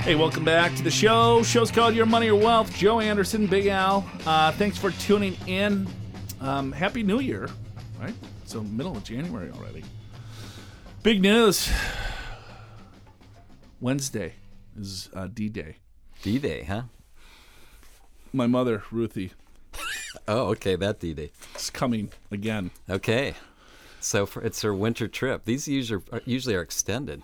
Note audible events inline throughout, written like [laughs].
Hey, welcome back to the show. Show's called Your Money or Wealth. Joe Anderson, Big Al. Uh, thanks for tuning in. Um, Happy New Year, right? So middle of January already. Big news. Wednesday is uh, D-Day. D-Day, huh? My mother, Ruthie, [laughs] Oh, okay, that D-Day. is coming again. Okay, so for, it's her winter trip. These usually are, usually are extended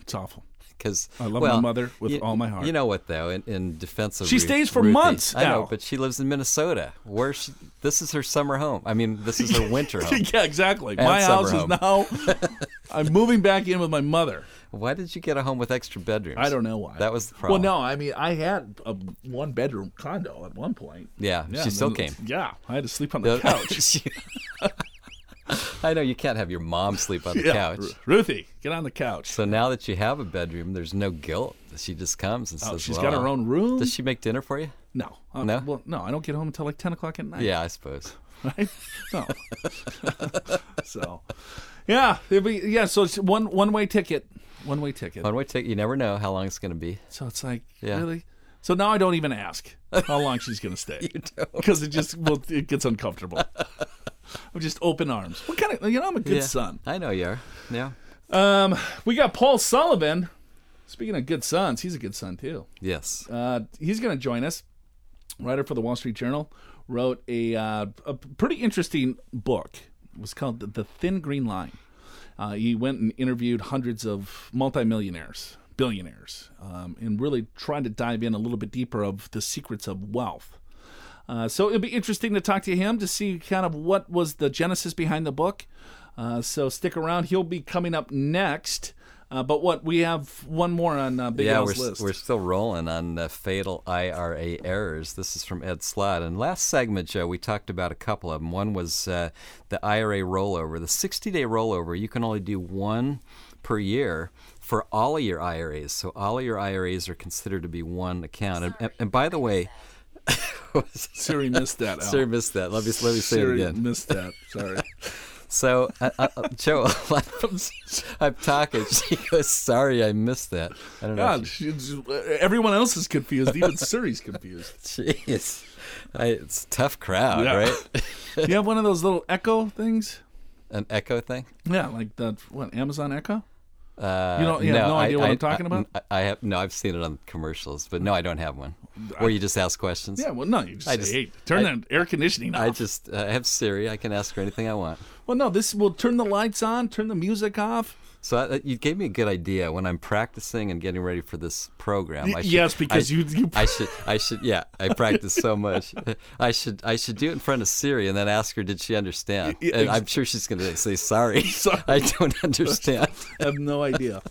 It's awful. Because I love my mother with all my heart. You know what though? In, in defense of She Ruth- stays for Ruthie- months I know, but she lives in Minnesota, where she, this is her summer home. I mean, this is her winter [laughs] home. yeah, exactly. And my house is now. [laughs] I'm moving back in with my mother. Why did you get a home with extra bedrooms? I don't know why. That was the problem. Well, no, I mean, I had a one bedroom condo at one point. Yeah, yeah she still came. Yeah, I had to sleep on the [laughs] couch. [laughs] I know you can't have your mom sleep on the yeah, couch. Ru- Ruthie, get on the couch. So now that you have a bedroom, there's no guilt. She just comes and Oh, says, she's well, got her own room. Does she make dinner for you? no, Uh, No? Well, no, I don't get home until like ten o'clock at night. Yeah, I suppose. [laughs] right. No. [laughs] so, yeah, be, yeah. So it's one one way ticket. One way ticket. One way ticket. You never know how long it's going to be. So it's like Yeah. really. So now I don't even ask how long she's going to stay. You don't. because it just well, it gets uncomfortable. I'm just open arms. What kind of you know? I'm a good Yeah. son. I know you are. Yeah. Um, we got Paul Sullivan. Speaking of good sons, he's a good son too. Yes. Uh, he's going to join us. Writer for the Wall Street Journal wrote a uh, a pretty interesting book. It was called The- The Thin Green Line. Uh, he went and interviewed hundreds of multimillionaires, billionaires, um, and really tried to dive in a little bit deeper of the secrets of wealth. Uh, so it'll be interesting to talk to him to see kind of what was the genesis behind the book. Uh, so stick around; he'll be coming up next. Uh, but what we have one more on uh, Big yeah, we're, list. we're still rolling on the fatal IRA errors. This is from Ed Slott. And last segment, Joe, we talked about a couple of them. One was uh, the IRA rollover. The 60 day rollover, you can only do one per year for all of your IRAs. So all of your IRAs are considered to be one account. And, and, and by the way, [laughs] Siri missed that. Al. Siri missed that. Let me, let me say Siri it again. missed that. Sorry. [laughs] So, uh, uh, uh, Joe, [laughs] I'm talking. She goes, "Sorry, I missed that." I don't know. God, if she- everyone else is confused. Even Siri's confused. Jeez, I, it's a tough crowd, Yeah. right? You have one of those little Echo things? An Echo thing. Yeah, like the what Amazon Echo. Uh, You don't- you have no I- idea what I- I'm talking I- about? I, have no. I've seen it on commercials, but no, I don't have one. Where you just ask questions. Yeah, well, no, you just I say, just- hey, turn the air conditioning off. I just uh, have Siri. I can ask her anything I want. well, no, this will turn the lights on, turn the music off. So uh, you gave me a good idea when I'm practicing and getting ready for this program. I should, yes, because I, you- you- I should. I should. Yeah, I practice so much. [laughs] I should. I should do it in front of Siri and then ask her, did she understand? And I'm sure she's going to say, sorry, [laughs] Sorry. I don't understand. [laughs] I have no idea.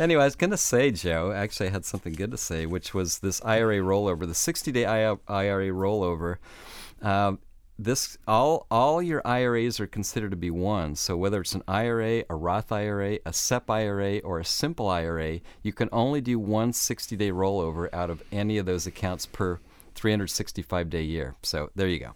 Anyway, I was going to say, Joe, actually, I had something good to say, which was this IRA rollover, the 60 day IRA rollover. Um, this all all your IRAs are considered to be one. So whether it's an IRA, a Roth IRA, a SEP IRA, or a simple IRA, you can only do one 60 day rollover out of any of those accounts per 365 day year. So there you go.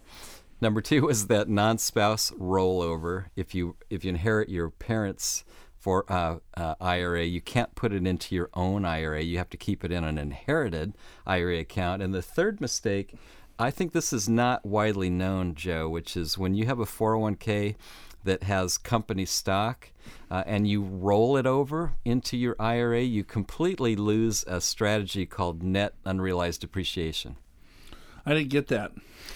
Number two is that non-spouse rollover. If you if you inherit your parents' for uh, uh, IRA, you can't put it into your own IRA. You have to keep it in an inherited IRA account. And the third mistake, I think this is not widely known, Joe, which is when you have a 401k that has company stock uh, and you roll it over into your IRA, you completely lose a strategy called net unrealized depreciation. I didn't get that.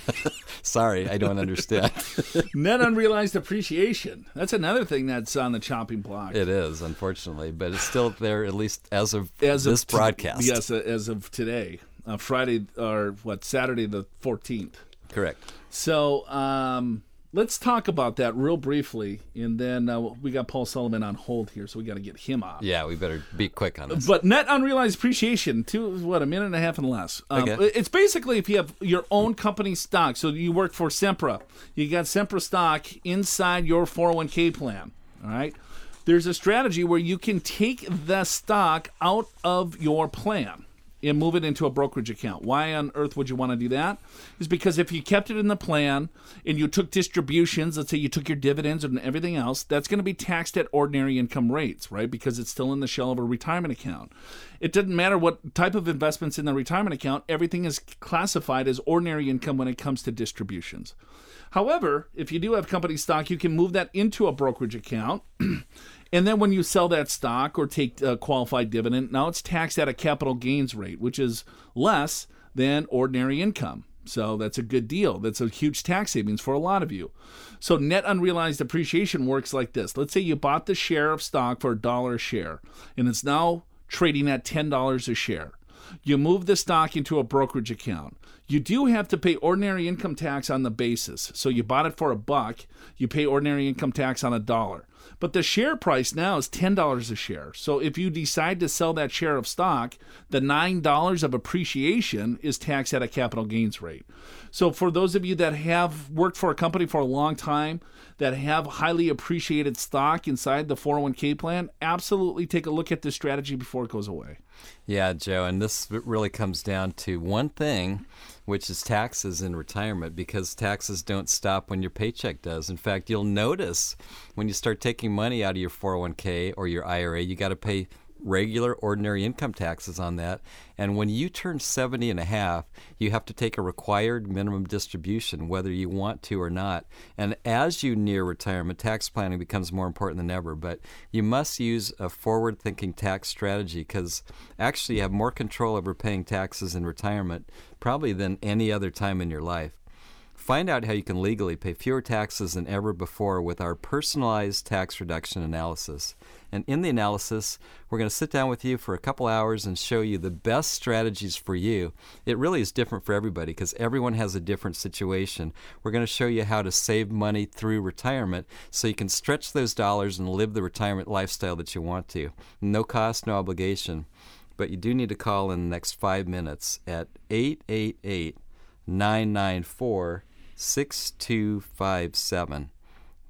[laughs] Sorry, I don't understand. [laughs] Net unrealized appreciation. That's another thing that's on the chopping block. it is, unfortunately, but it's still there, at least as of as this of t- broadcast. yes, as of today, uh, Friday or what Saturday the fourteenth. Correct. So, um, let's talk about that real briefly, and then uh, we got Paul Sullivan on hold here, so we got to get him off. Yeah, we better be quick on this. But net unrealized appreciation, two what a minute and a half and less. Um, Okay. It's basically if you have your own company stock. So you work for Sempra, you got Sempra stock inside your 401k plan. All right. There's a strategy where you can take the stock out of your plan and move it into a brokerage account. Why on earth would you want to do that? Is because if you kept it in the plan and you took distributions, let's say you took your dividends and everything else, that's going to be taxed at ordinary income rates, right? Because it's still in the shell of a retirement account. It doesn't matter what type of investments in the retirement account, everything is classified as ordinary income when it comes to distributions. However, if you do have company stock, you can move that into a brokerage account. And then when you sell that stock or take a qualified dividend, now it's taxed at a capital gains rate, which is less than ordinary income. So that's a good deal. That's a huge tax savings for a lot of you. So net unrealized appreciation works like this. Let's say you bought the share of stock for a dollar a share, and it's now trading at $10 a share. You move the stock into a brokerage account. You do have to pay ordinary income tax on the basis. So you bought it for a buck, you pay ordinary income tax on a dollar. But the share price now is $10 a share. So if you decide to sell that share of stock, the $9 of appreciation is taxed at a capital gains rate. So for those of you that have worked for a company for a long time, that have highly appreciated stock inside the 401k plan, absolutely take a look at this strategy before it goes away. Yeah, Joe, and this really comes down to one thing, which is taxes in retirement, because taxes don't stop when your paycheck does. In fact, you'll notice when you start taking money out of your 401k or your IRA, you got to pay regular ordinary income taxes on that. And when you turn 70 and a half, you have to take a required minimum distribution, whether you want to or not. And as you near retirement, tax planning becomes more important than ever. But you must use a forward thinking tax strategy because actually you have more control over paying taxes in retirement probably than any other time in your life. Find out how you can legally pay fewer taxes than ever before with our personalized tax reduction analysis. And in the analysis, we're going to sit down with you for a couple hours and show you the best strategies for you. It really is different for everybody because everyone has a different situation. We're going to show you how to save money through retirement so you can stretch those dollars and live the retirement lifestyle that you want to. No cost, no obligation. But you do need to call in the next five minutes at 888 994 6257.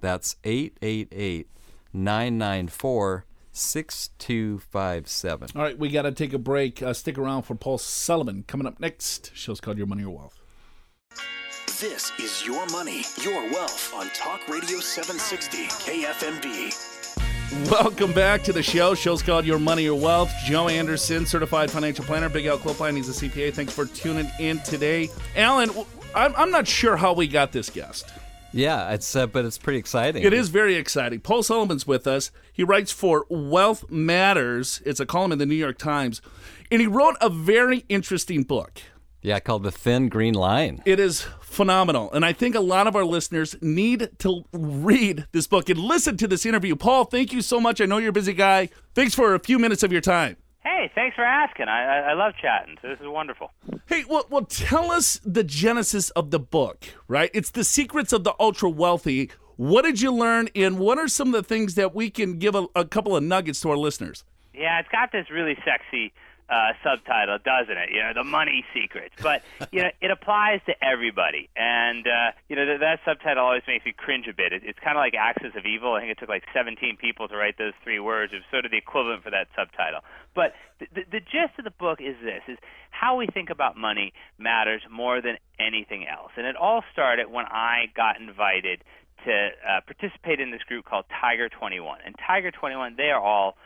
That's 888 994 6257. All right, we got to take a break. Uh, stick around for Paul Sullivan coming up next. Show's called Your Money or Wealth. This is Your Money, Your Wealth on Talk Radio 760 KFMB. Welcome back to the show. Show's called Your Money or Wealth. Joe Anderson, certified financial planner, Big Al Clopine, he's a CPA. Thanks for tuning in today. Alan, I'm, I'm not sure how we got this guest. Yeah, it's uh, but it's pretty exciting. It is very exciting. Paul Sullivan's with us. He writes for Wealth Matters. It's a column in the New York Times. And he wrote a very interesting book. Yeah, called the Thin Green Line. It is phenomenal. And I think a lot of our listeners need to read this book and listen to this interview. Paul, thank you so much. I know you're a busy guy. Thanks for a few minutes of your time. Hey, thanks for asking. I, I, I love chatting, so this is wonderful. Hey, well, well, tell us the genesis of the book, right? It's The Secrets of the Ultra Wealthy. What did you learn, and what are some of the things that we can give a, a couple of nuggets to our listeners? Yeah, it's got this really sexy uh, subtitle, doesn't it? You know, the money secrets. But [laughs] you know, it applies to everybody, and uh, you know that, that subtitle always makes me cringe a bit. It, it's kind of like Axis of Evil. I think it took like 17 people to write those three words. It's sort of the equivalent for that subtitle. But the, the, the gist of the book is this: is how we think about money matters more than anything else. And it all started when I got invited to uh, participate in this group called Tiger 21. And Tiger 21, they are all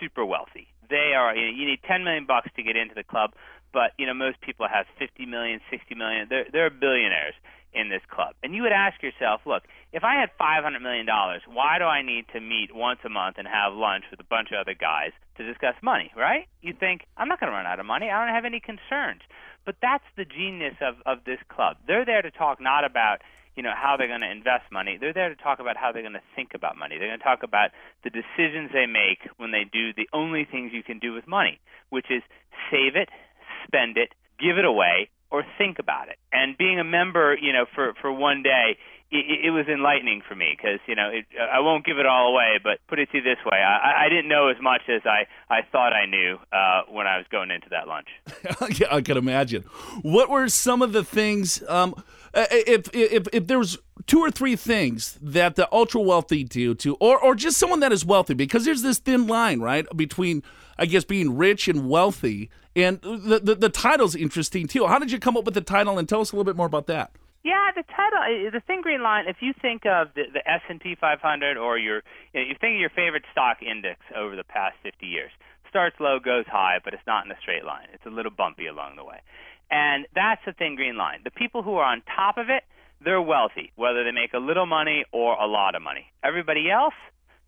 super wealthy. They are you, know, you need 10 million bucks to get into the club, but you know most people have 50 million, 60 million. They're they're billionaires in this club. And you would ask yourself, look, if I had 500 million dollars, why do I need to meet once a month and have lunch with a bunch of other guys to discuss money, right? You think, I'm not going to run out of money. I don't have any concerns. But that's the genius of of this club. They're there to talk not about you know how they're going to invest money. They're there to talk about how they're going to think about money. They're going to talk about the decisions they make when they do the only things you can do with money, which is save it, spend it, give it away, or think about it. And being a member, you know, for for one day, it, it was enlightening for me because you know it, I won't give it all away, but put it to you this way: I, I didn't know as much as I I thought I knew uh, when I was going into that lunch. [laughs] yeah, I can imagine. What were some of the things? Um, if if if there was two or three things that the ultra wealthy do to, or or just someone that is wealthy, because there's this thin line, right, between I guess being rich and wealthy, and the the, the title's interesting too. How did you come up with the title? And tell us a little bit more about that. Yeah, the title, uh, the thin green line. If you think of the, the S and P 500, or your, you, know, you think of your favorite stock index over the past 50 years, starts low, goes high, but it's not in a straight line. It's a little bumpy along the way, and that's the thin green line. The people who are on top of it, they're wealthy, whether they make a little money or a lot of money. Everybody else,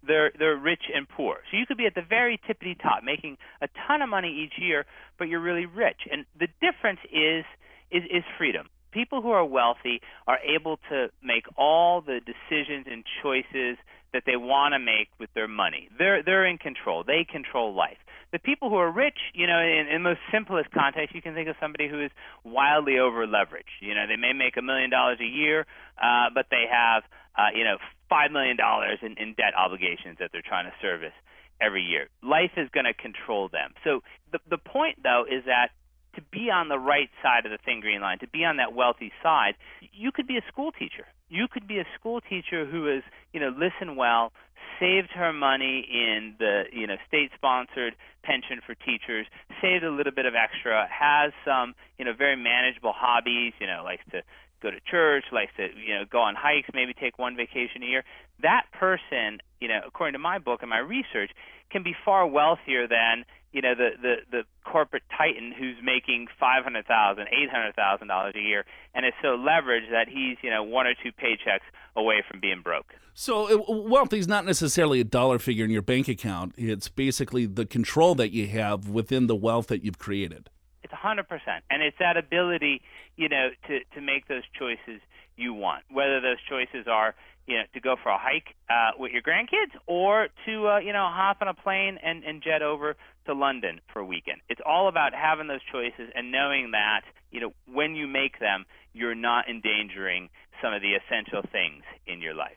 they're they're rich and poor. So you could be at the very tippity top, making a ton of money each year, but you're really rich. And the difference is is, is freedom people who are wealthy are able to make all the decisions and choices that they want to make with their money. They're they're in control. They control life. The people who are rich, you know, in, in the simplest context, you can think of somebody who is wildly over leveraged. You know, they may make a million dollars a year, uh, but they have, uh, you know, five million dollars in, in debt obligations that they're trying to service every year. Life is going to control them. So the the point though is that to be on the right side of the thin green line, to be on that wealthy side, you could be a school teacher. You could be a school teacher who is, you know, listen well, saved her money in the, you know, state-sponsored pension for teachers, saved a little bit of extra, has some, you know, very manageable hobbies, you know, likes to go to church, likes to, you know, go on hikes, maybe take one vacation a year. That person, you know, according to my book and my research, can be far wealthier than you know the the the corporate titan who's making five hundred thousand, eight hundred thousand dollars a year, and is so leveraged that he's you know one or two paychecks away from being broke. So uh, wealth is not necessarily a dollar figure in your bank account. It's basically the control that you have within the wealth that you've created. It's a hundred percent, and it's that ability, you know, to to make those choices you want. Whether those choices are you know, to go for a hike uh, with your grandkids or to, uh, you know, hop on a plane and, and jet over to London for a weekend. It's all about having those choices and knowing that, you know, when you make them, you're not endangering some of the essential things in your life.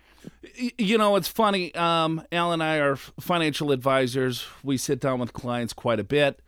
You know, it's funny. Um, Al and I are financial advisors. We sit down with clients quite a bit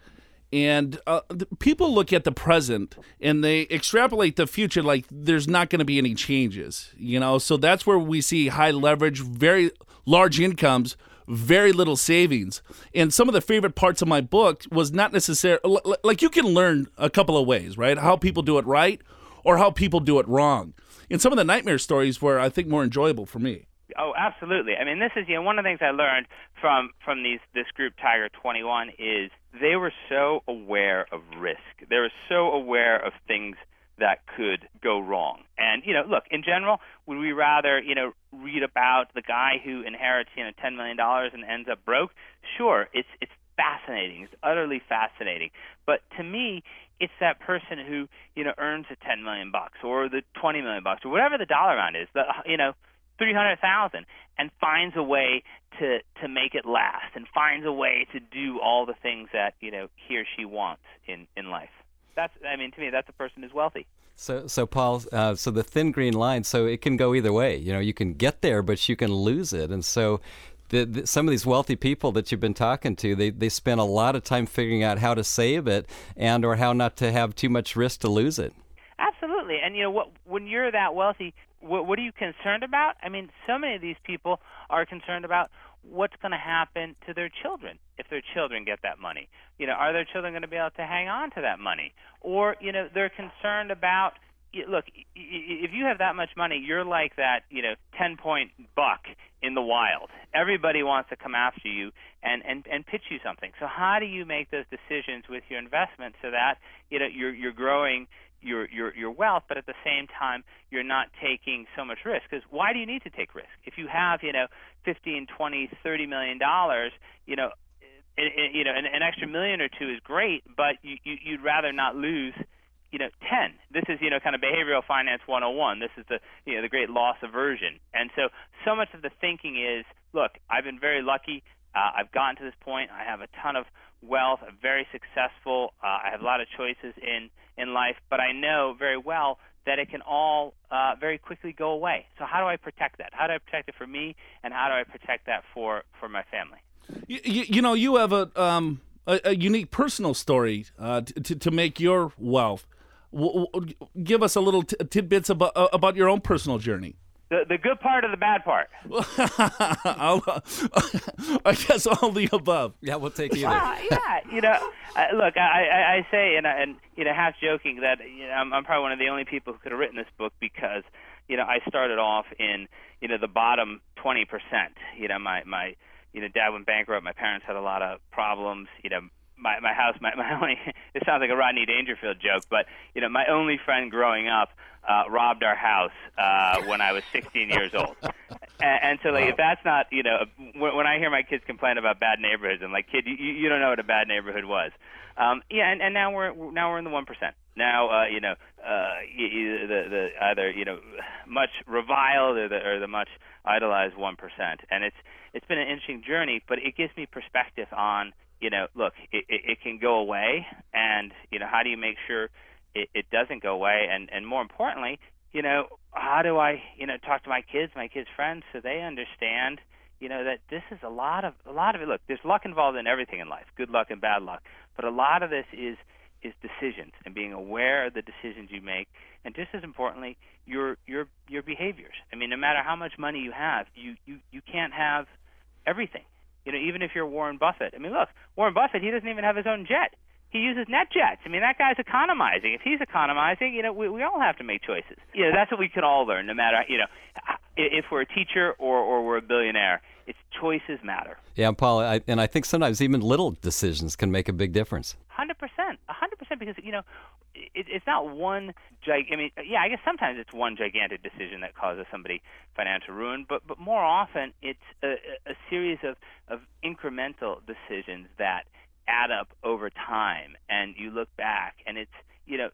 and uh, people look at the present and they extrapolate the future like there's not going to be any changes you know? So that's where we see high leverage very large incomes very little savings. And some of the favorite parts of my book was not necessarily like you can learn a couple of ways right? How people do it right or how people do it wrong. And some of the nightmare stories were i think more enjoyable for me. Oh, absolutely. I mean, this is you know one of the things I learned from from these this group Tiger 21 is they were so aware of risk. They were so aware of things that could go wrong. And you know, look, in general, would we rather you know read about the guy who inherits you know 10 million dollars and ends up broke? Sure, it's it's fascinating. It's utterly fascinating. But to me, it's that person who you know earns the 10 million bucks or the 20 million bucks or whatever the dollar amount is. The you know three hundred thousand and finds a way to to make it last and finds a way to do all the things that you know he or she wants in in life that's i mean to me that's a person who's wealthy so, so Paul, uh, so the thin green line, so it can go either way. You know, you can get there, but you can lose it. And so, the, the, some of these wealthy people that you've been talking to, they, they spend a lot of time figuring out how to save it and or how not to have too much risk to lose it. Absolutely, and you know what? When you're that wealthy, what, what are you concerned about? I mean, so many of these people are concerned about what's going to happen to their children if their children get that money. You know, are their children going to be able to hang on to that money? Or, you know, they're concerned about look, if you have that much money, you're like that, you know, 10 point buck in the wild. Everybody wants to come after you and, and, and pitch you something. So how do you make those decisions with your investment so that, you know, you're, you're growing your your your wealth, but at the same time you're not taking so much risk. Because why do you need to take risk? If you have you know fifteen, twenty, thirty million dollars, you know, it, it, you know, an, an extra million or two is great, but you, you you'd rather not lose you know 10 this is you know kind of behavioral finance 101 this is the you know the great loss aversion and so so much of the thinking is look i've been very lucky. Uh, i've gotten to this point. I have a ton of wealth i'm very successful. Uh, i have a lot of choices in in life, but I know very well that it can all uh, very quickly go away. So how do I protect that? How do I protect it for me, and how do I protect that for for my family? You, you, you know, you have a um a, a unique personal story uh, to to make your wealth. W- w- give us a little t- tidbits about uh, about your own personal journey. The the good part or the bad part? [laughs] I'll, [laughs] I guess all the above. Yeah, we'll take either. Uh, yeah, [laughs] you know, uh, look, I, I, I say, and, and you know, half joking that you know, I'm, I'm probably one of the only people who could have written this book because you know I started off in you know the bottom 20 percent. You know, my my you know dad went bankrupt. My parents had a lot of problems. You know, my my house, my [laughs] my only. It sounds like a Rodney Dangerfield joke, but you know, my only friend growing up uh, robbed our house uh, when I was 16 years old. And, and so, like, if that's not, you know, when, when I hear my kids complain about bad neighborhoods, I'm like, kid, you, you don't know what a bad neighborhood was. Um, yeah, and, and now we're now we're in the one percent. Now, uh, you know, uh, you, the the either you know, much reviled or the or the much idolized one percent, and it's it's been an interesting journey, but it gives me perspective on, you know, look, it, it, it can go away, and you know, how do you make sure it, it doesn't go away, and and more importantly, you know, how do I, you know, talk to my kids, my kids' friends, so they understand, you know, that this is a lot of a lot of it. Look, there's luck involved in everything in life, good luck and bad luck, but a lot of this is is decisions and being aware of the decisions you make, and just as importantly, your your your behaviors. I mean, no matter how much money you have, you you you can't have everything. You know, even if you're Warren Buffett. I mean, look, Warren Buffett, he doesn't even have his own jet he uses NetJets. I mean, that guy's economizing. If he's economizing, you know, we, we all have to make choices. You know, that's what we can all learn, no matter, you know, if we're a teacher or, or we're a billionaire. It's choices matter. Yeah, Paul, I, and I think sometimes even little decisions can make a big difference. Hundred percent, hundred percent, because you know, it, it's not one. Gig- I mean, yeah, I guess sometimes it's one gigantic decision that causes somebody financial ruin, but but more often it's a, a series of of incremental decisions that add up over time and you look back and it's you know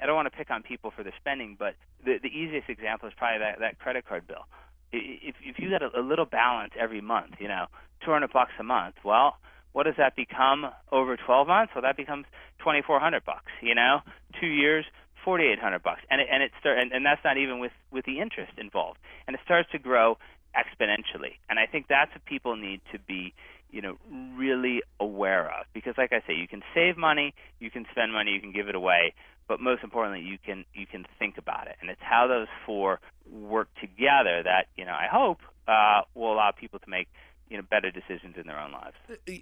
I don't want to pick on people for their spending but the the easiest example is probably that that credit card bill if if you got a, a little balance every month you know 200 bucks a month well what does that become over 12 months? Well that becomes 2400 bucks you know? 2 years 4800 bucks. And it, and it start and, and that's not even with with the interest involved. And it starts to grow exponentially. And i think that's what people need to be you know really aware of. Because like I say you can save money, you can spend money, you can give it away, but most importantly you can you can think about it. And it's how those four work together that, you know, I hope uh, will allow people to make you know better decisions in their own lives.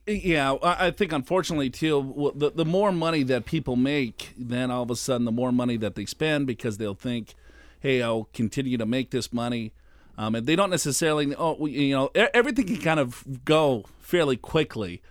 Yeah, I think unfortunately too, the the more money that people make, then all of a sudden the more money that they spend because they'll think, hey, I'll continue to make this money um, and they don't necessarily, oh, you know, everything can kind of go fairly quickly.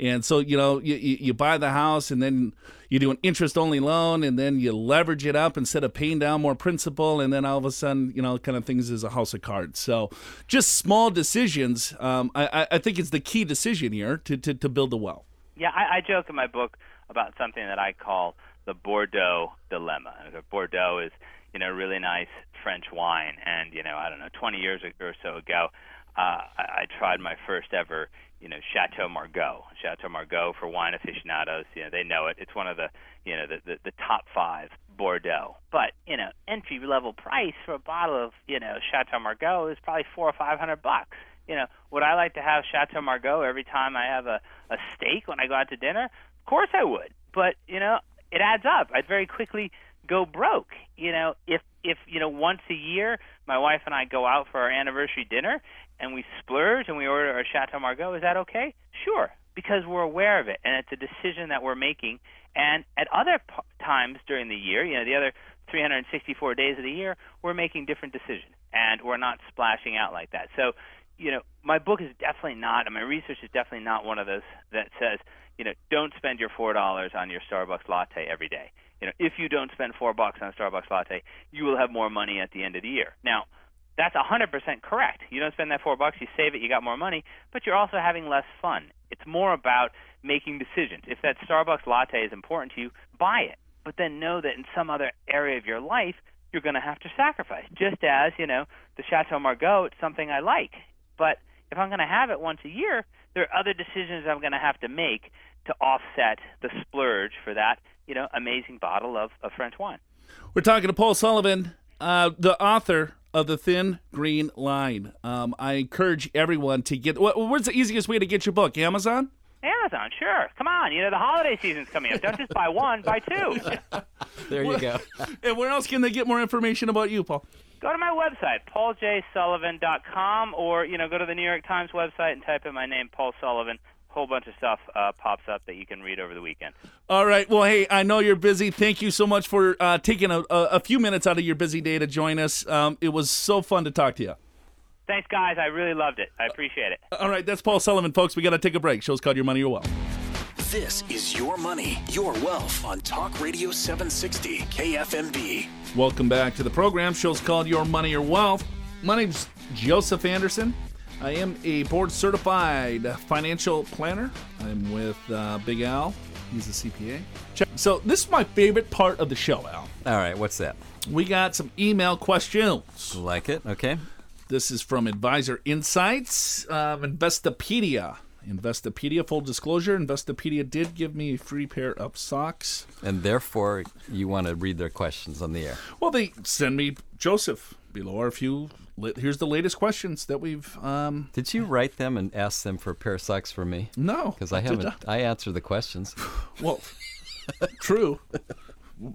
And so, you know, you, you buy the house and then you do an interest only loan and then you leverage it up instead of paying down more principal. And then all of a sudden, you know, kind of things is a house of cards. So just small decisions, um, I, I think it's the key decision here to, to, to build the wealth. Yeah, I, I joke in my book about something that I call the Bordeaux dilemma. Bordeaux is, you know, really nice French wine. And you know, I don't know, 20 years or so ago, uh, I, I tried my first ever, you know, Chateau Margaux. Chateau Margaux for wine aficionados, you know, they know it. It's one of the, you know, the the, the top five Bordeaux. But you know, entry level price for a bottle of, you know, Chateau Margaux is probably four or five hundred bucks. You know, would I like to have Chateau Margaux every time I have a a steak when I go out to dinner? Of course I would. But you know, it adds up. I'd very quickly go broke. You know, if if you know once a year my wife and I go out for our anniversary dinner and we splurge and we order a Chateau Margaux, is that okay? Sure, because we're aware of it and it's a decision that we're making. And at other p- times during the year, you know, the other 364 days of the year, we're making different decisions and we're not splashing out like that. So, you know, my book is definitely not, and my research is definitely not one of those that says, you know, don't spend your four dollars on your Starbucks latte every day you know, if you don't spend four bucks on a Starbucks latte, you will have more money at the end of the year. Now, that's 100% correct. You don't spend that four bucks, you save it, you got more money, but you're also having less fun. It's more about making decisions. If that Starbucks latte is important to you, buy it. But then know that in some other area of your life, you're going to have to sacrifice. Just as, you know, the Chateau Margaux, it's something I like. But if I'm going to have it once a year, there are other decisions I'm going to have to make to offset the splurge for that you know, amazing bottle of, of French wine. We're talking to Paul Sullivan, uh, the author of the Thin Green Line. Um, I encourage everyone to get. What, what's the easiest way to get your book? Amazon. Amazon, sure. Come on, you know the holiday season's coming up. Don't just buy one, buy two. [laughs] There you go. [laughs] and where else can they get more information about you, Paul? Go to my website, pauljsullivan.com, or you know, go to the New York Times website and type in my name, Paul Sullivan. A whole bunch of stuff uh, pops up that you can read over the weekend. All right. Well, hey, I know you're busy. Thank you so much for uh, taking a, a, a few minutes out of your busy day to join us. Um, it was so fun to talk to you. Thanks, guys. I really loved it. I appreciate it. All right, that's Paul Sullivan, folks. We got to take a break. Show's called Your Money, Your Wealth. This is Your Money, Your Wealth on Talk Radio 760 KFMB. Welcome back to the program. Show's called Your Money, Your Wealth. My name's Joseph Anderson. I am a board certified financial planner. I'm with uh, Big Al. He's a CPA. Check. So, this is my favorite part of the show, Al. All right, what's that? We got some email questions. Like it? Okay. This is from Advisor Insights, um, Investopedia. Investopedia, full disclosure, Investopedia did give me a free pair of socks. And therefore, you want to read their questions on the air. Well, they send me Joseph below a few. Here's the latest questions that we've. Um, Did you write them and ask them for a pair of socks for me? no, Because I haven't. I answer the questions. [laughs] Well, true.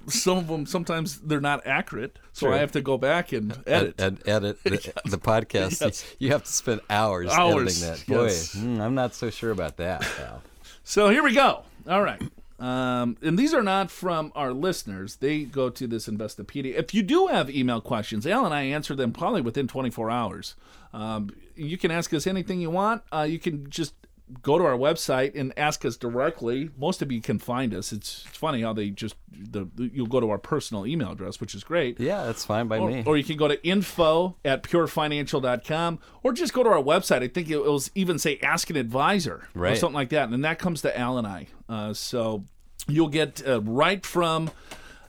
Some of them sometimes they're not accurate, so True. I have to go back and edit. Ed, ed- edit the, [laughs] the podcast. Yes. You have to spend hours, Hours, editing that. Boy, yes. hmm, I'm not so sure about that. Al. So here we go. All right. Um, and these are not from our listeners. They go to this Investopedia. If you do have email questions, Al and I answer them probably within 24 hours. Um, you can ask us anything you want. Uh, you can just go to our website and ask us directly. Most of you can find us. It's, it's funny how they just the you'll go to our personal email address, which is great. Yeah, that's fine by Or, me. or you can go to info at purefinancial.com or just go to our website. I think it will even say ask an advisor or Right. something like that. And that comes to Al and I. Uh, so you'll get uh, right from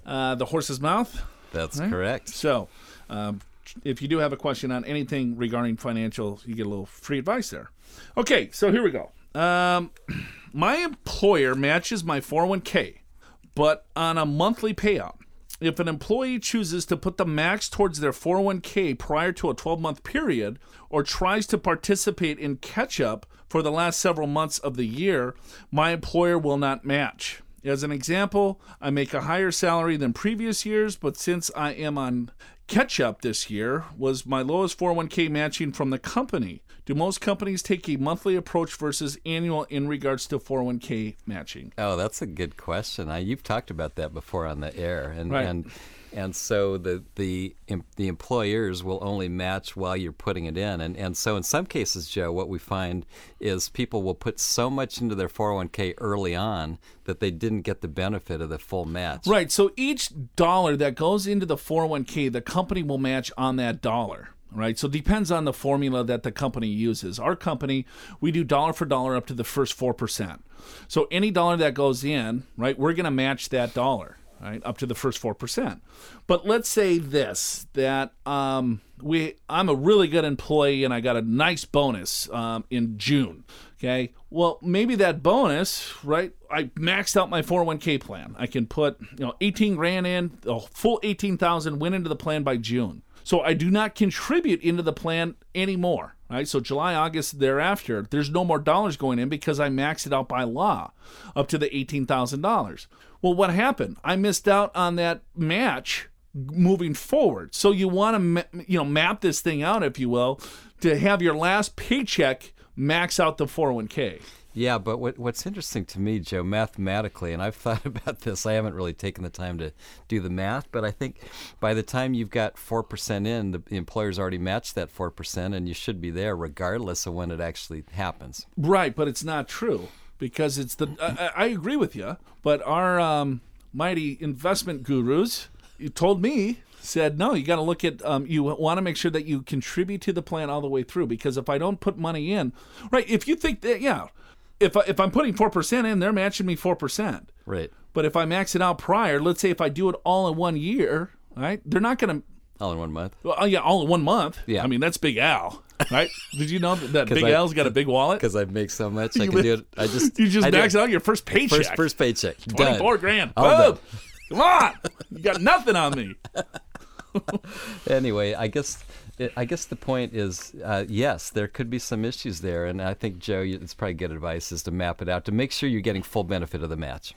uh, the horse's mouth. that's correct. So um, if you do have a question on anything regarding financial, you get a little free advice there. Okay, so here we go. Um, [clears throat] my employer matches my 401k, but on a monthly payout. If an employee chooses to put the max towards their 401k prior to a 12 month period or tries to participate in catch up for the last several months of the year, my employer will not match. As an example, I make a higher salary than previous years, but since I am on catch up this year, was my lowest 401k matching from the company. Do most companies take a monthly approach versus annual in regards to 401k matching? Oh, that's a good question. I, you've talked about that before on the air, and Right. and and so the the the employers will only match while you're putting it in, and and so in some cases, Joe, what we find is people will put so much into their 401k early on that they didn't get the benefit of the full match. Right. So each dollar that goes into the 401k, the company will match on that dollar. Right. So it depends on the formula that the company uses. Our company, we do dollar for dollar up to the first 4%. So any dollar that goes in, right, we're going to match that dollar, right, up to the first 4%. But let's say this that um, we I'm a really good employee and I got a nice bonus um, in June. Okay. Well, maybe that bonus, right? I maxed out my 401k plan. I can put, you know, 18 grand in, a full 18,000 went into the plan by June. So I do not contribute into the plan anymore. Right? So July, August thereafter, there's no more dollars going in because I maxed it out by law up to the $18,000. Well, what happened? I missed out on that match moving forward. So you want to you know map this thing out if you will to have your last paycheck max out the 401k. Yeah, but what, what's interesting to me, Joe, mathematically, and I've [laughs] thought about this, I haven't really taken the time to do the math, but I think by the time you've got 4% in, the, employer's already matched that 4%, and you should be there regardless of when it actually happens. Right, but it's not true because it's the. I, I agree with you, but our um, mighty investment gurus told me said no. You got to look at. Um, you want to make sure that you contribute to the plan all the way through because if I don't put money in, right? If you think that, yeah, if I, if I'm putting four percent in, they're matching me four percent. Right. But if I max it out prior, let's say if I do it all in one year, right? They're not going to. All in one month. Well, uh, yeah, all in one month. Yeah. I mean that's Big Al. right? [laughs] Did you know that, Big I- Al's got a big wallet? Because I make so much, [laughs] I can do it. [laughs] I just You just I max it. out your first paycheck. First, first paycheck. Done. Twenty-four grand. Boom. Come on, you got nothing on me. Anyway, I guess I guess the point is, uh, yes, there could be some issues there, and I think Joe, it's probably good advice is to map it out to make sure you're getting full benefit of the match.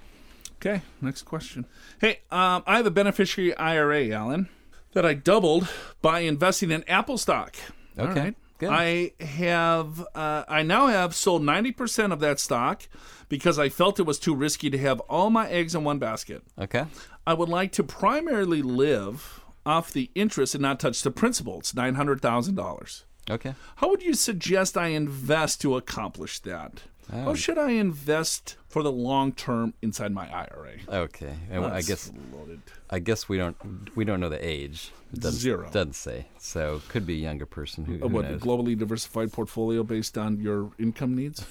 Okay, next question. Hey, um, I have a beneficiary IRA, Alan, that I doubled by investing in Apple stock. Okay, right. good. I have, uh, I now have sold 90% of that stock because I felt it was too risky to have all my eggs in one basket. Okay. I would like to primarily live off the interest and not touch the principal. It's $900,000. Okay. How would you suggest I invest to accomplish that? Oh. How should I invest for the long term inside my IRA? Okay. And I guess loaded. I guess we don't we don't know the age. It doesn't, Zero. Doesn't say. So could be a younger person who, who what knows. globally diversified portfolio based on your income needs?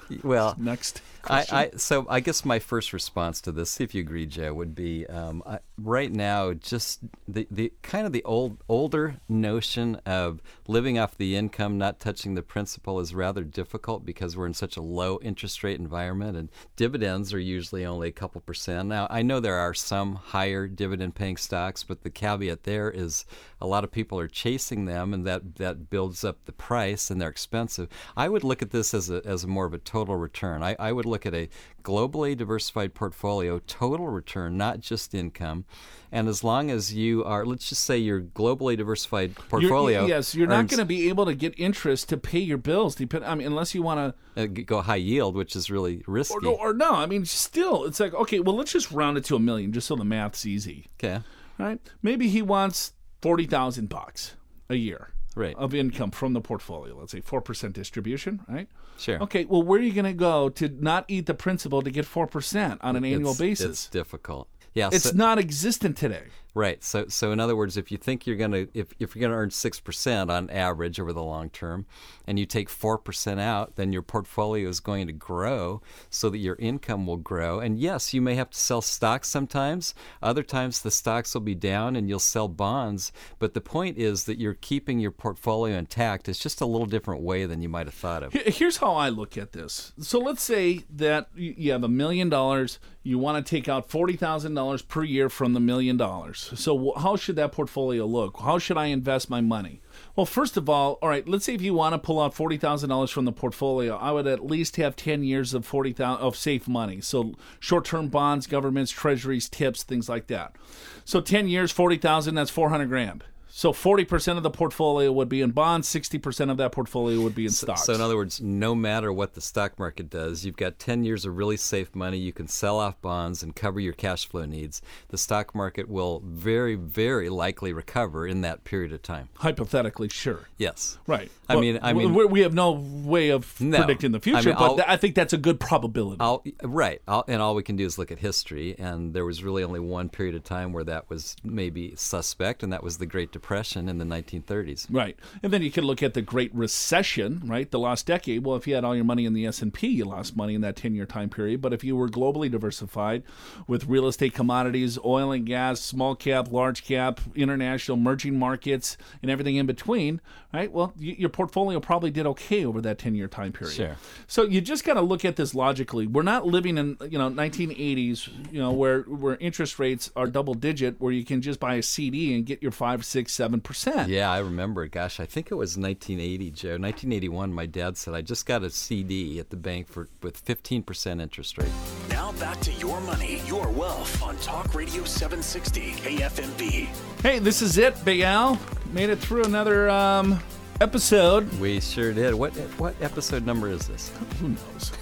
[laughs] well, Next. I, question. I so I guess my first response to this, if you agree, Joe, would be um, I, right now just the, the kind of the old older notion of living off the income, not touching the principal, is rather difficult because we're in such a low interest rate environment, and dividends are usually only a couple percent. Now I know there are some higher dividend paying stocks, but the caveat there is a lot of people are chasing them, and that that builds up the price, and they're expensive. I would look at this as a as a more of a total return. I, I would look at a globally diversified portfolio, total return, not just income. And as long as you are, let's just say your globally diversified You're- portfolio, yes, you're not going to be able to get interest to pay your bills. Depend, I mean, unless you want to, uh, go high yield, which is really risky. or, or no. I mean, still, it's like okay, well, let's just round it to a million, just so the math's easy, okay, right? Maybe he wants forty thousand bucks a year Right. of income from the portfolio. Let's say four percent distribution, right? sure. Okay, well, where are you going to go to not eat the principal to get four percent on an annual It's- basis? It's difficult. Yeah, It's so- not existent today. Right. So, so in other words, if you think you're gonna, if, if you're gonna earn six percent on average over the long term, and you take four percent out, then your portfolio is going to grow, so that your income will grow. And yes, you may have to sell stocks sometimes. Other times, the stocks will be down, and you'll sell bonds. But the point is that you're keeping your portfolio intact. It's just a little different way than you might have thought of. Here's how I look at this. So let's say that you have a million dollars. You want to take out forty thousand dollars per year from the million dollars. So how should that portfolio look? How should I invest my money? Well, first of all, all right. Let's say if you want to pull out forty thousand dollars from the portfolio, I would at least have ten years of forty thousand of safe money. So short-term bonds, governments, treasuries, tips, things like that. So ten years, forty thousand. That's four hundred grand. So forty percent of the portfolio would be in bonds. Sixty percent of that portfolio would be in stocks. So, in other words, no matter what the stock market does, you've got 10 years of really safe money. You can sell off bonds and cover your cash flow needs. The stock market will very, very likely recover in that period of time. Hypothetically, sure. Yes. Right. I Well, mean, I we- mean, we, we have no way of No. predicting the I future, mean, but I'll- th- I think that's a good probability. I'll, right. I'll, and all we can do is look at history. And there was really only one period of time where that was maybe suspect, and that was the Great Depression in the 1930s. right. And then you could look at the Great Recession, right? The last decade. Well, if you had all your money in the S&P, you lost money in that 10-year time period. But if you were globally diversified with real estate commodities, oil and gas, small cap, large cap, international emerging markets, and everything in between, right? Well, y- your portfolio probably did okay over that 10-year time period. Sure. So you just got to look at this logically. We're not living in you know 1980s, you know, where where interest rates are double digit, where you can just buy a CD and get your five, six, seven percent. Yeah, I remember. Gosh, I think it was 1980, Joe. 1981. My dad said I just got a CD at the bank for with 15% interest rate. Now back to your money, your wealth on Talk Radio 760 KFMB. Hey, this is it, Big Al. Made it through another um, episode. We sure did. What what episode number is this? Who knows?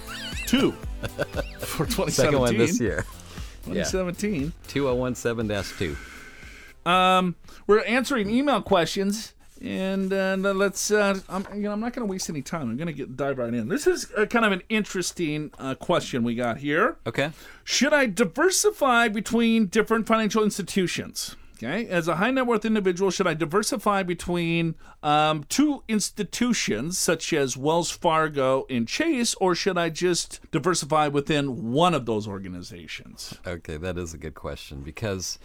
Two [laughs] for 2017. Second one this year. Yeah, 2017. 2017-2. Um, we're answering email questions, and uh, let's. Uh, I'm, you know, I'm not going to waste any time. I'm going to get dive right in. This is uh kind of an interesting uh, question we got here. Okay. Should I diversify between different financial institutions? Okay, as a high net worth individual, should I diversify between um, two institutions such as Wells Fargo and Chase, or should I just diversify within one of those organizations? Okay, that is a good question because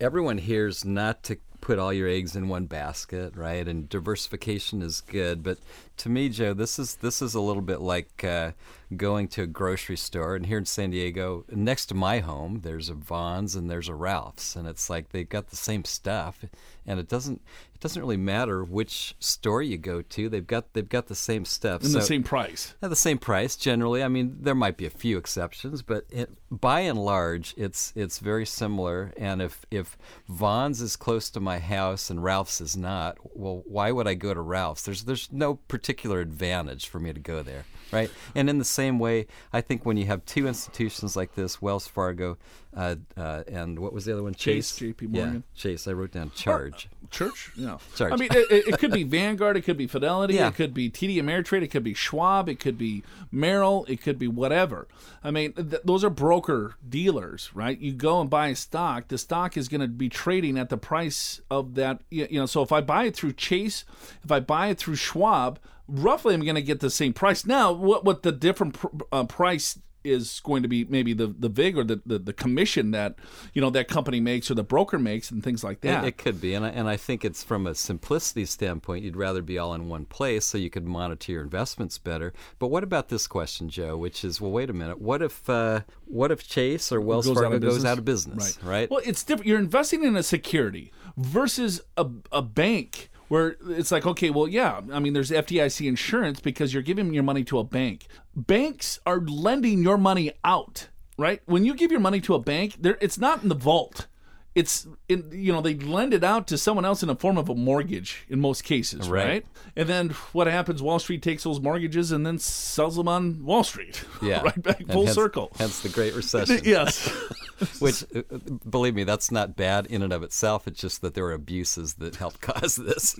everyone hears not to put all your eggs in one basket, right? And diversification is good, but to me, Joe, this is this is a little bit like uh, going to a grocery store. And here in San Diego, next to my home, there's a Vons and there's a Ralph's, and it's like they've got the same stuff, and it doesn't doesn't really matter which store you go to. They've got they've got the same stuff And the same price. at the same price generally. I mean, there might be a few exceptions, but it, by and large, it's it's very similar. And if if Vons is close to my house and Ralph's is not, well, why would I go to Ralph's? There's there's no particular advantage for me to go there, right? And in the same way, I think when you have two institutions like this, Wells Fargo, uh, uh, and what was the other one? Chase, Chase, JP Yeah, Chase. I wrote down charge. Church? No. Church. I mean, it, it- could be Vanguard. It could be Fidelity. Yeah. It could be TD Ameritrade. It could be Schwab. It could be Merrill. It could be whatever. I mean, th- those are broker dealers, right? You go and buy a stock. The stock is going to be trading at the price of that. You you know, so if I buy it through Chase, if I buy it through Schwab, roughly I'm going to get the same price. Now, what what the different pr- uh, price is going to be maybe the the vig or the, the the commission that you know that company makes or the broker makes and things like that. It, it could be, and I, and I think it's from a simplicity standpoint. You'd rather be all in one place so you could monitor your investments better. But what about this question, Joe? Which is, well, wait a minute. What if uh, what if Chase or Wells goes Fargo out goes out of business? Right. Well, it's different. You're investing in a security versus a, a bank where it's like, okay, well, yeah, I mean, there's FDIC insurance because you're giving your money to a bank. Banks are lending your money out, right? When you give your money to a bank, there it's not in the vault. It's in, you know they lend it out to someone else in the form of a mortgage in most cases, right? Right. And then what happens? Wall Street takes those mortgages and then sells them on Wall Street, [laughs] yeah. right back And full hence- circle. Hence the Great [laughs] Recession. Yes. [laughs] [laughs] Which, uh, uh, believe me, that's not bad in and of itself. It's just that there were abuses that helped [laughs] cause this.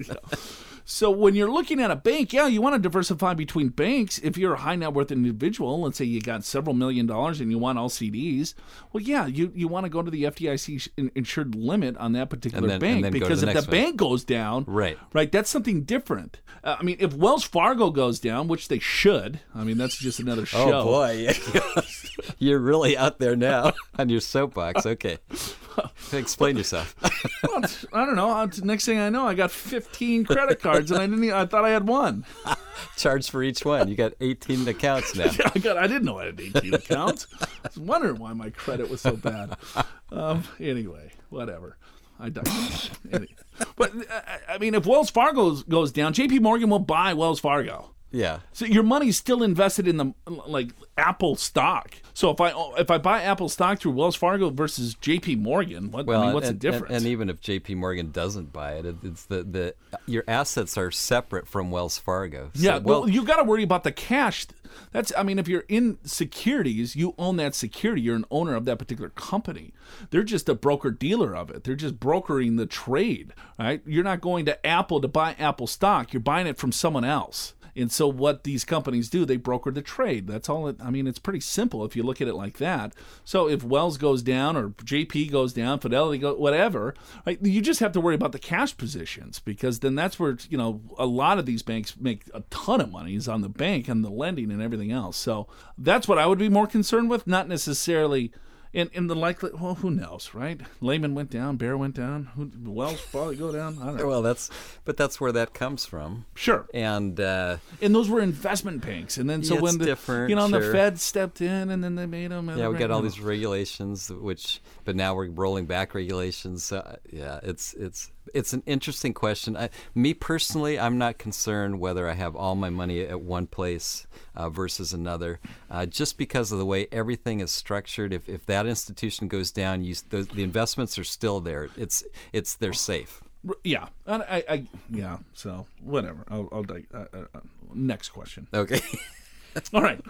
So when you're looking at a bank, yeah, you want to diversify between banks. If you're a high net worth individual, let's say you got several million dollars and you want all CDs, well, yeah, you, you want to go to the FDIC insured limit on that particular then- bank and then go to because the if the one. bank goes down, Right. right, that's something different. Uh, I mean, if Wells Fargo goes down, which they should, I mean, that's just another show. Oh boy, [laughs] you're really out there now [laughs] on your soapbox. Okay, [laughs] explain yourself. Well, I don't know. Uh, Next thing I know, I got 15 credit cards, and I didn't. Even, I thought I had one. [laughs] Charge for each one. You got 18 accounts now. [laughs] yeah, I got. I didn't know I had 18 accounts. I was wondering why my credit was so bad. Um, anyway, whatever. I digress. But uh, I mean, if Wells Fargo goes down, J.P. Morgan will buy Wells Fargo. Yeah. So your money's still invested in the like Apple stock. So if I if I buy Apple stock through Wells Fargo versus J.P. Morgan, what, I mean, what's and, the difference? And, and even if J.P. Morgan doesn't buy it, it, it's the, the your assets are separate from Wells Fargo. So, Yeah, well, you've got to worry about the cash. That's, I mean, if you're in securities, you own that security. You're an owner of that particular company. They're just a broker dealer of it. They're just brokering the trade, right? You're not going to Apple to buy Apple stock. You're buying it from someone else. And so, what these companies do, they broker the trade. That's all. It, I mean, it's pretty simple if you look at it like that. So, if Wells goes down or JP goes down, Fidelity goes, whatever, right? You just have to worry about the cash positions because then that's where you know a lot of these banks make a ton of money is on the bank and the lending and everything else. So that's what I would be more concerned with, not necessarily. In, in the likely, well, who knows, right? Lehman went down, Bear went down, who, Wells probably go down. I don't know. well, that's but that's where that comes from. Sure, And uh, and those were investment banks, and then so when the different, you know and the. Fed stepped in, and then they made them. yeah, we got all these regulations, which but now we're rolling back regulations. So, uh, yeah, it's it's it's an interesting question. I, me personally, I'm not concerned whether I have all my money at one place uh, versus another, uh, just because of the way everything is structured. If, if that institution goes down, you, the, the investments are still there. It's it's they're safe. Yeah, and I, I, yeah. So whatever. I'll, I'll uh, uh, uh, next question. Okay. All right.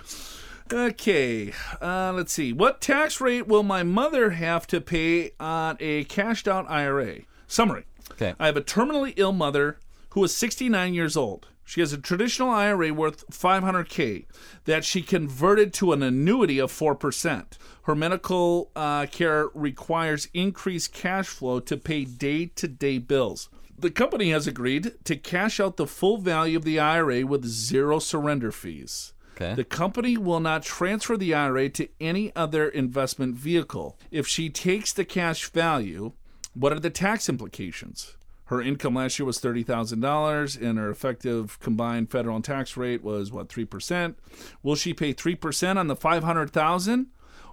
Okay. Uh, let's see. What tax rate will my mother have to pay on a cashed out IRA? Summary. Okay. I have a terminally ill mother who is 69 years old. She has a traditional IRA worth 500k that she converted to an annuity of 4%. Her medical uh, care requires increased cash flow to pay day to day bills. The company has agreed to cash out the full value of the IRA with zero surrender fees. Okay. The company will not transfer the IRA to any other investment vehicle. If she takes the cash value, what are the tax implications? Her income last year was thirty thousand dollars, and her effective combined federal and tax rate was what three percent. Will she pay three percent on the five hundred thousand,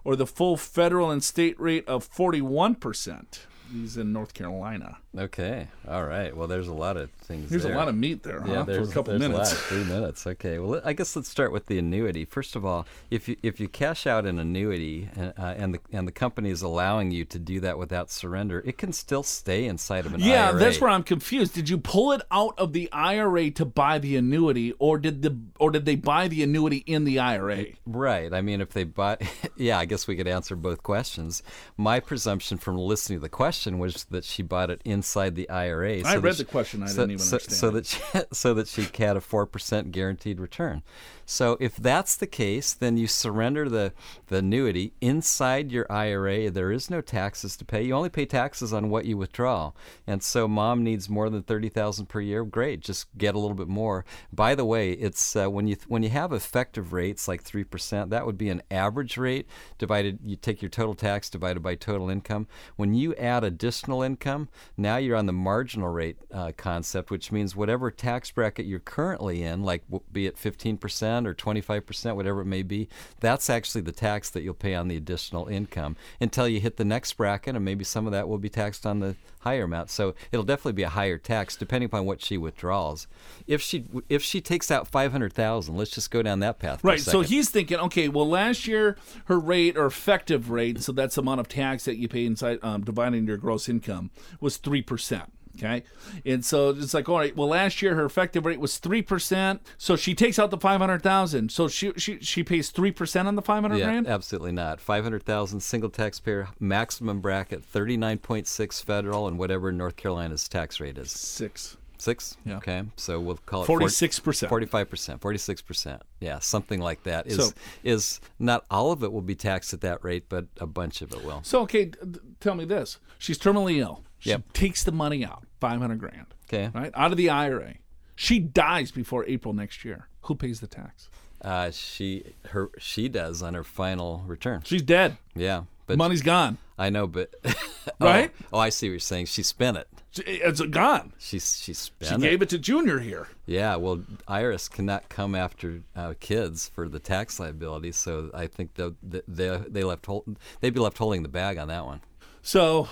or the full federal and state rate of forty one percent? He's in North Carolina. Okay. All right. Well, there's a lot of things. There's there. a lot of meat there, huh? Yeah, For there's a couple there's minutes. A lot. Three minutes. Okay. Well, I guess let's start with the annuity. First of all, if you if you cash out an annuity uh, and the and the company is allowing you to do that without surrender, it can still stay inside of an Yeah, IRA. Yeah, that's where I'm confused. Did you pull it out of the IRA to buy the annuity, or did the or did they buy the annuity in the IRA? Right. I mean, if they bought, [laughs] yeah, I guess we could answer both questions. My presumption from listening to the question was that she bought it inside the IRA. I read she- the question. I so, didn't even so, understand. so that she, [laughs] so that she had a four percent guaranteed return. So if that's the case, then you surrender the, the annuity inside your IRA. There is no taxes to pay. You only pay taxes on what you withdraw. And so mom needs more than thirty thousand per year. Great, just get a little bit more. By the way, it's uh, when you when you have effective rates like three percent, that would be an average rate divided. You take your total tax divided by total income. When you add additional income, now you're on the marginal rate uh, concept, which means whatever tax bracket you're currently in, like be it 15% or 25%, whatever it may be, that's actually the tax that you'll pay on the additional income until you hit the next bracket, and maybe some of that will be taxed on the higher amount. So it'll definitely be a higher tax depending upon what she withdraws. If she if she takes out 500,000, let's just go down that path. Right. So he's thinking, okay, well, last year her rate or effective rate, so that's the amount of tax that you pay inside, um, dividing your gross income, was three percent. Okay, and so it's like, all right, well, last year her effective rate was three percent, so she takes out the five hundred thousand, so she she she pays three percent on the five hundred Yeah, grand. absolutely not. Five hundred thousand single taxpayer maximum bracket, thirty nine point six federal, and whatever North Carolina's tax rate is. Six. Six. Yeah. Okay, so we'll call it 46%. Forty-five percent. Forty-six percent. Yeah, something like that. Is So- is not all of it will be taxed at that rate, but a bunch of it will. So okay, d- tell me this: she's terminally ill. She Yep. takes the money out, five hundred grand. Okay. right out of the IRA. She dies before April next year. Who pays the tax? Uh, she her she does on her final return. She's dead. Yeah, but Money's gone. I know, but [laughs] Right? Oh, oh, I see what you're saying. She spent it. She- It's gone. She she She spent it. gave it to Junior here. Yeah, well, IRS cannot come after uh, kids for the tax liability, so I think they they they left hold, they'd be left holding the bag on that one. So,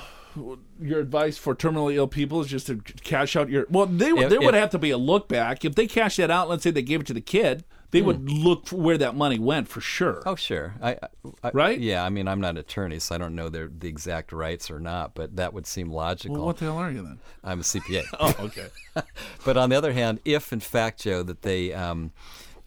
your advice for terminally ill people is just to cash out your. Well, they If- there would if- have to be a look back if they cash that out. Let's say they gave it to the kid, they would look for where that money went for sure. Hmm. Oh, sure. I, I, I- Right? Yeah, I mean, I'm not an attorney, so I don't know their the exact rights or not, but that would seem logical. Well, what the hell are you then? I'm a CPA. [laughs] Oh, okay. [laughs] but on the other hand, if in fact, Joe, that they um,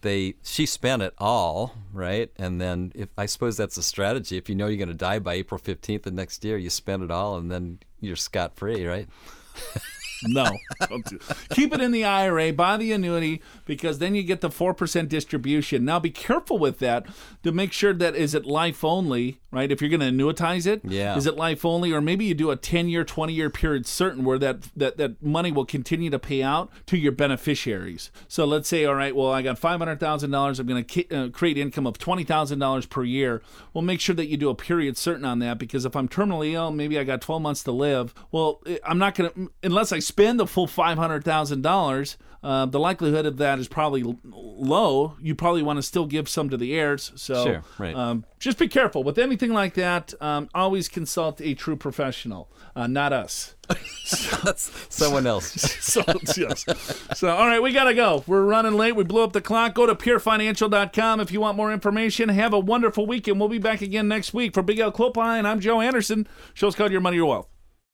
they she spent it all, right? And then if I suppose that's a strategy. If you know you're going to die by April 15th of next year, you spend it all, and then you're scot free, right? [laughs] No. Don't do- Keep it in the IRA, buy the annuity, because then you get the 4% distribution. Now be careful with that to make sure that is it life only, right? If you're going to annuitize it, Yeah. is it life only? Or maybe you do a 10 year, 20 year period certain where that, that, that money will continue to pay out to your beneficiaries. So let's say, all right, well, I got $500,000. I'm going to uh, create income of $20,000 per year. Well, make sure that you do a period certain on that because if I'm terminally ill, maybe I got 12 months to live. Well, eh, I'm not going to, unless I spend the full $500,000, uh, the likelihood of that is probably l- low. You probably want to still give some to the heirs. So Sure, right. um, just be careful with anything like that. Um, always consult a true professional, uh, not us. [laughs] Someone else. [laughs] so, yes. so, all right, we got to go. We're running late. We blew up the clock. Go to purefinancial.com if you want more information. Have a wonderful weekend. We'll be back again next week. For Big Al Clopine, I'm Joe Anderson. Show's called Your Money, Your Wealth.